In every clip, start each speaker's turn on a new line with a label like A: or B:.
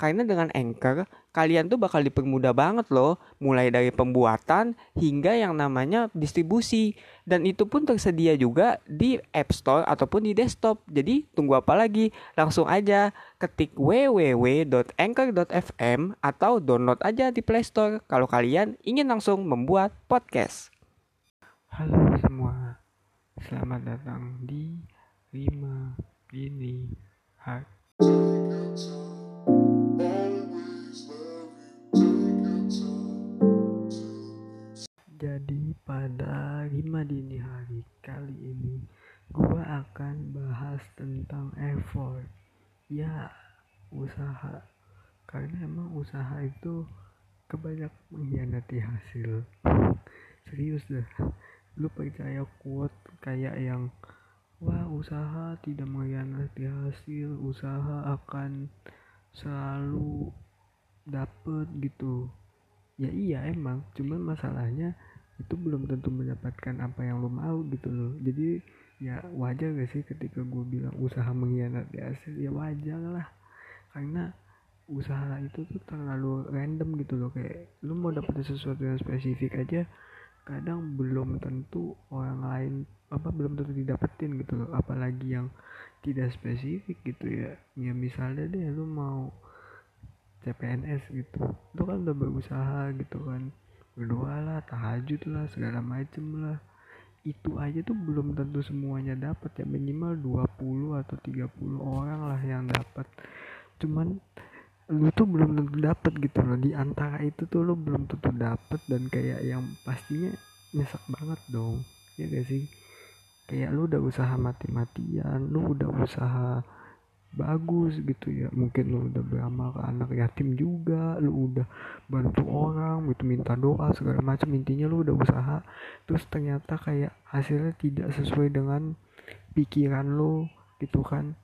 A: Karena dengan Anchor, kalian tuh bakal dipermudah banget loh, mulai dari pembuatan hingga yang namanya distribusi. Dan itu pun tersedia juga di App Store ataupun di desktop. Jadi tunggu apa lagi? Langsung aja ketik www.anchor.fm atau download aja di Play Store kalau kalian ingin langsung membuat podcast. Halo semua, selamat datang di 5 ini. Jadi pada 5 dini hari kali ini gua akan bahas tentang effort. Ya, usaha. Karena emang usaha itu kebanyak mengkhianati hasil. Serius dah. Lu percaya quote kayak yang wah usaha tidak mengkhianati hasil, usaha akan selalu dapet gitu. Ya iya emang, cuman masalahnya itu belum tentu mendapatkan apa yang lo mau gitu loh. Jadi ya wajar gak sih ketika gue bilang usaha mengkhianati hasil? Ya wajar lah. Karena usaha itu tuh terlalu random gitu loh. Kayak lu mau dapet sesuatu yang spesifik aja kadang belum tentu orang lain apa belum tentu didapetin gitu loh. Apalagi yang tidak spesifik gitu ya. Ya misalnya deh lu mau CPNS gitu. Lu kan udah berusaha gitu kan. Berdoa lah tahajud lah segala macem lah. Itu aja tuh belum tentu semuanya dapat ya. Minimal 20 atau 30 orang lah yang dapat cuman lu tuh belum tentu dapat gitu loh. Di antara itu tuh lu belum tentu dapat dan kayak yang pastinya nyesek banget dong. Ya gak sih? Kayak lu udah usaha mati-matian lu udah usaha bagus gitu ya. Mungkin lu udah beramal ke anak yatim juga lu udah bantu orang gitu minta doa segala macam. Intinya lu udah usaha terus ternyata kayak hasilnya tidak sesuai dengan pikiran lu gitu kan.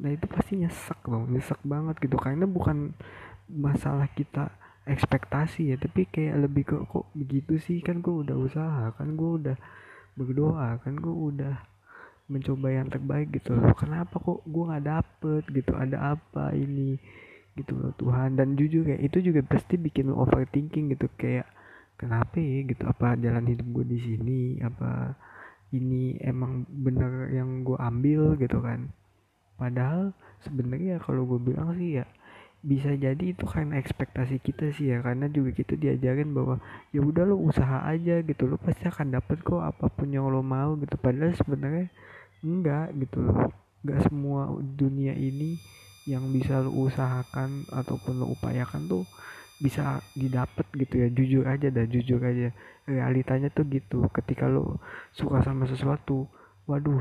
A: Nah itu pasti nyesek loh nyesek banget gitu. Karena bukan masalah kita ekspektasi ya tapi kayak lebih ke kok begitu sih? Kan gue udah usaha kan gue udah berdoa kan gue udah mencoba yang terbaik gitu. Loh kenapa kok gue nggak dapet gitu? Ada apa ini? Gitu loh Tuhan. Dan jujur kayak itu juga pasti bikin lo overthinking gitu. Kayak kenapa ya gitu? Apa jalan hidup gue di sini? Apa ini emang bener yang gue ambil gitu kan? Padahal sebenarnya kalau gue bilang sih ya bisa jadi itu karena ekspektasi kita sih ya. Karena juga kita diajarin bahwa ya udah lo usaha aja gitu. Lo pasti akan dapet kok apa pun yang lo mau gitu. Padahal sebenarnya enggak gitu loh. Enggak semua dunia ini yang bisa lo usahakan ataupun lo upayakan tuh bisa didapat gitu ya. Jujur aja dah jujur aja. Realitanya tuh gitu. Ketika lo suka sama sesuatu waduh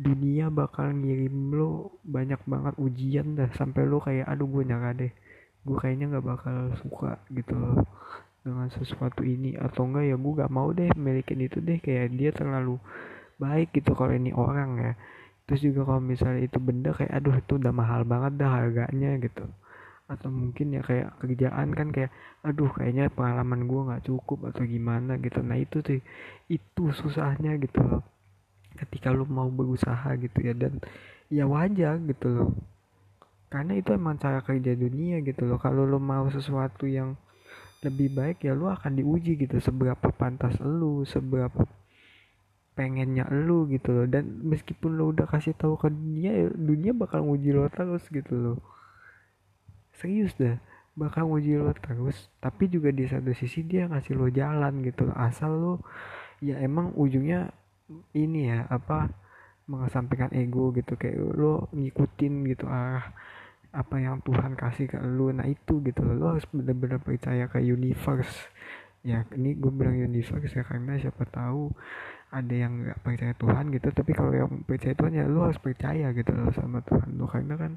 A: dunia bakal ngirim lo banyak banget ujian dah. Sampai lo kayak aduh gue nyangka deh. Gue kayaknya nggak bakal suka gitu loh dengan sesuatu ini. Atau enggak ya gue gak mau deh milikin itu deh. Kayak dia terlalu baik gitu kalau ini orang ya. Terus juga kalau misalnya itu benda kayak aduh itu udah mahal banget dah harganya gitu. Atau mungkin ya kayak kerjaan kan kayak aduh kayaknya pengalaman gue nggak cukup atau gimana gitu. Nah itu sih itu susahnya gitu loh. Ketika lu mau berusaha gitu ya dan ya wajar gitu loh. Karena itu emang cara kerja dunia gitu loh. Kalau lu mau sesuatu yang lebih baik ya lu akan diuji gitu. Seberapa pantas lu seberapa pengennya lu gitu loh. Dan meskipun lu udah kasih tahu ke dunia ya dunia bakal nguji lo terus gitu loh. Serius dah bakal nguji lo terus. Tapi juga di satu sisi dia ngasih lo jalan gitu loh. Asal lo ya emang ujungnya ini ya apa mengesampingkan ego gitu. Kayak lo ngikutin gitu ah apa yang Tuhan kasih ke lo. Nah itu gitu lo, lo harus benar-benar percaya ke universe. Ya ini gue bilang universe ya karena siapa tahu ada yang nggak percaya Tuhan gitu tapi kalau yang percaya Tuhan ya lo harus percaya gitu loh sama Tuhan lo karena kan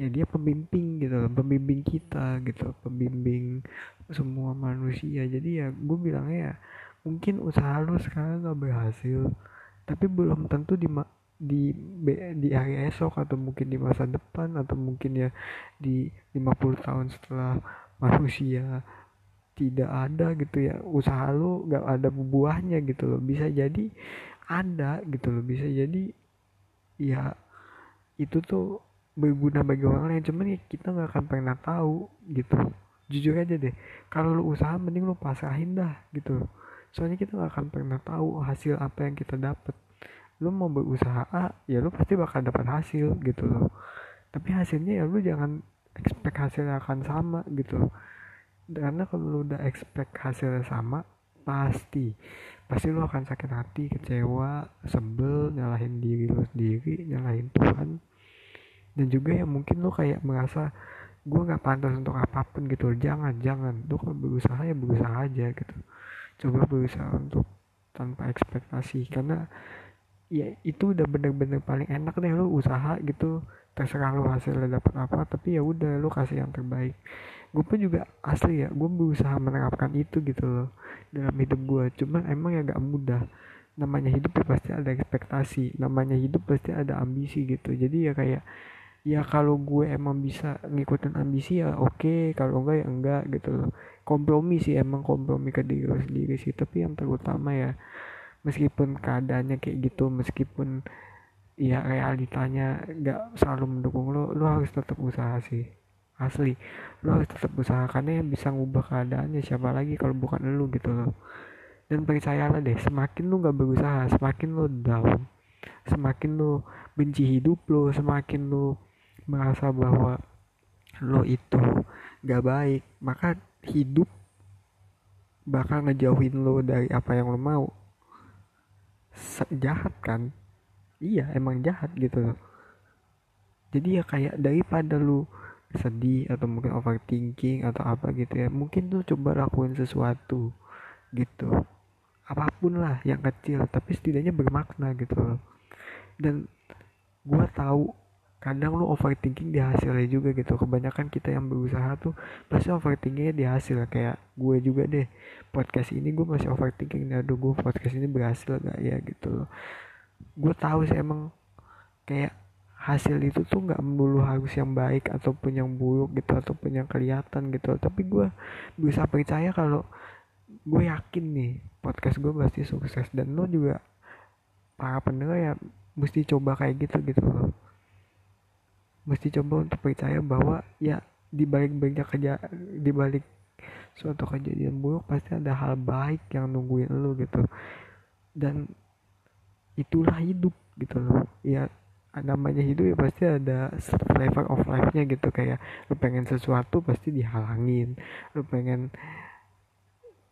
A: ya dia pembimbing gitu loh pembimbing kita gitu pembimbing semua manusia. Jadi ya gue bilangnya ya mungkin usaha lu sekarang gak berhasil tapi belum tentu di di di hari esok atau mungkin di masa depan atau mungkin ya di 50 tahun setelah manusia tidak ada gitu ya. Usaha lu gak ada buahnya gitu loh. Bisa jadi ada gitu loh. Bisa jadi ya itu tuh berguna bagi orang lain. Cuman ya kita nggak akan pernah tahu gitu. Jujur aja deh kalau lu usaha mending lu pasrahin dah gitu soalnya kita nggak akan pernah tahu hasil apa yang kita dapat lu mau berusaha A ya lu pasti bakal dapat hasil gitu loh. Tapi hasilnya ya lu jangan expect akan sama gitu loh karena kalau lu udah expect hasilnya sama pasti. Pasti lu akan sakit hati kecewa sebel nyalahin diri lu sendiri nyalahin Tuhan. Dan juga ya mungkin lu kayak merasa gue nggak pantas untuk apa pun gitu. Jangan jangan. Lu kalau berusaha ya berusaha aja gitu. Coba berusaha untuk tanpa ekspektasi. Karena ya itu udah bener-bener paling enak deh lu usaha gitu. Terserah lu hasilnya dapat apa tapi ya udah lu kasih yang terbaik gue pun juga asli ya gue berusaha menerapkan itu gitu loh dalam hidup gue. Cuman emang ya gak mudah. Namanya hidup ya pasti ada ekspektasi namanya hidup pasti ada ambisi gitu. Jadi ya kayak ya kalau gue emang bisa ngikutin ambisi ya oke okay. kalau enggak ya enggak gitu loh. Kompromi sih emang kompromi ke diri sendiri sih. Tapi yang terutama ya meskipun keadaannya kayak gitu meskipun ya realitanya nggak selalu mendukung lo lo harus tetap usaha sih asli. Lo harus tetap usaha karena yang bisa ngubah keadaannya. Siapa lagi kalau bukan lo gitu loh. Dan percayalah deh semakin lo nggak berusaha semakin lo down. Semakin lo benci hidup lo semakin lo merasa bahwa lo itu gak baik maka hidup bakal ngejauhin lo dari apa yang lo mau. Jahat kan? Iya emang jahat gitu jadi ya kayak daripada lu sedih atau mungkin overthinking atau apa gitu ya mungkin lu coba lakuin sesuatu gitu. Apa pun lah yang kecil tapi setidaknya bermakna gitu loh. Dan gua tahu kadang lu overthinking di juga gitu. Kebanyakan kita yang berusaha tuh pasti overthinkingnya di hasil. Kayak gue juga deh podcast ini gue masih overthinking nih. Aduh gue podcast ini berhasil gak ya gitu loh. Gue tahu sih emang kayak hasil itu tuh nggak melulu harus yang baik ataupun yang buruk gitu ataupun yang kelihatan gitu. Tapi gue bisa percaya kalau gue yakin nih podcast gue pasti sukses. Dan lo juga para pendengar ya mesti coba kayak gitu gitu loh. Mesti coba untuk percaya bahwa ya di balik banyak kerja di balik suatu kejadian buruk pasti ada hal baik yang nungguin lo gitu. Dan itulah hidup gitu loh. Ya namanya hidup ya pasti ada flavor of life-nya gitu. Kayak lo pengen sesuatu pasti dihalangin. Lo pengen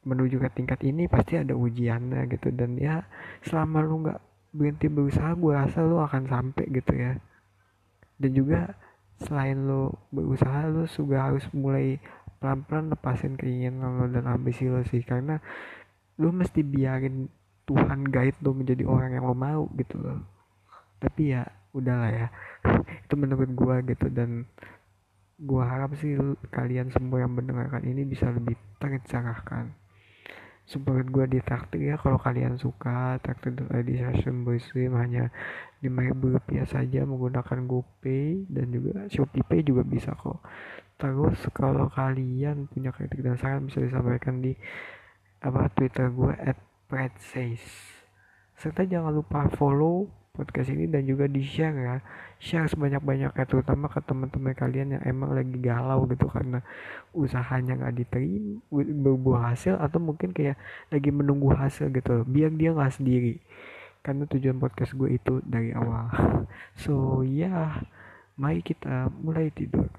A: menuju ke tingkat ini pasti ada ujiannya gitu. Dan ya selama lo nggak berhenti berusaha gue rasa lo akan sampai gitu ya. Dan juga selain lo berusaha lo juga harus mulai pelan-pelan lepasin keinginan lo dan ambisi lo sih. Karena lo mesti biarin Tuhan guide lo menjadi orang yang lo mau gitu loh. Tapi ya udahlah ya itu menurut gua gitu dan gua harap sih kalian semua yang mendengarkan ini bisa lebih tercerahkan. Support gue di traktir ya kalau kalian suka traktir di session muslim hanya lima ribu rupiah saja menggunakan GoPay dan juga Shopee Pay juga bisa kok. Terus kalau kalian punya kritik dan saran bisa disampaikan di apa Twitter gue at serta jangan lupa follow podcast ini dan juga di share ya. Share sebanyak-banyaknya terutama ke teman-teman kalian yang emang lagi galau gitu karena usahanya nggak diterima berbuah hasil atau mungkin kayak lagi menunggu hasil gitu biar dia nggak sendiri. Karena tujuan podcast gue itu dari awal. So ya yeah, mari kita mulai tidur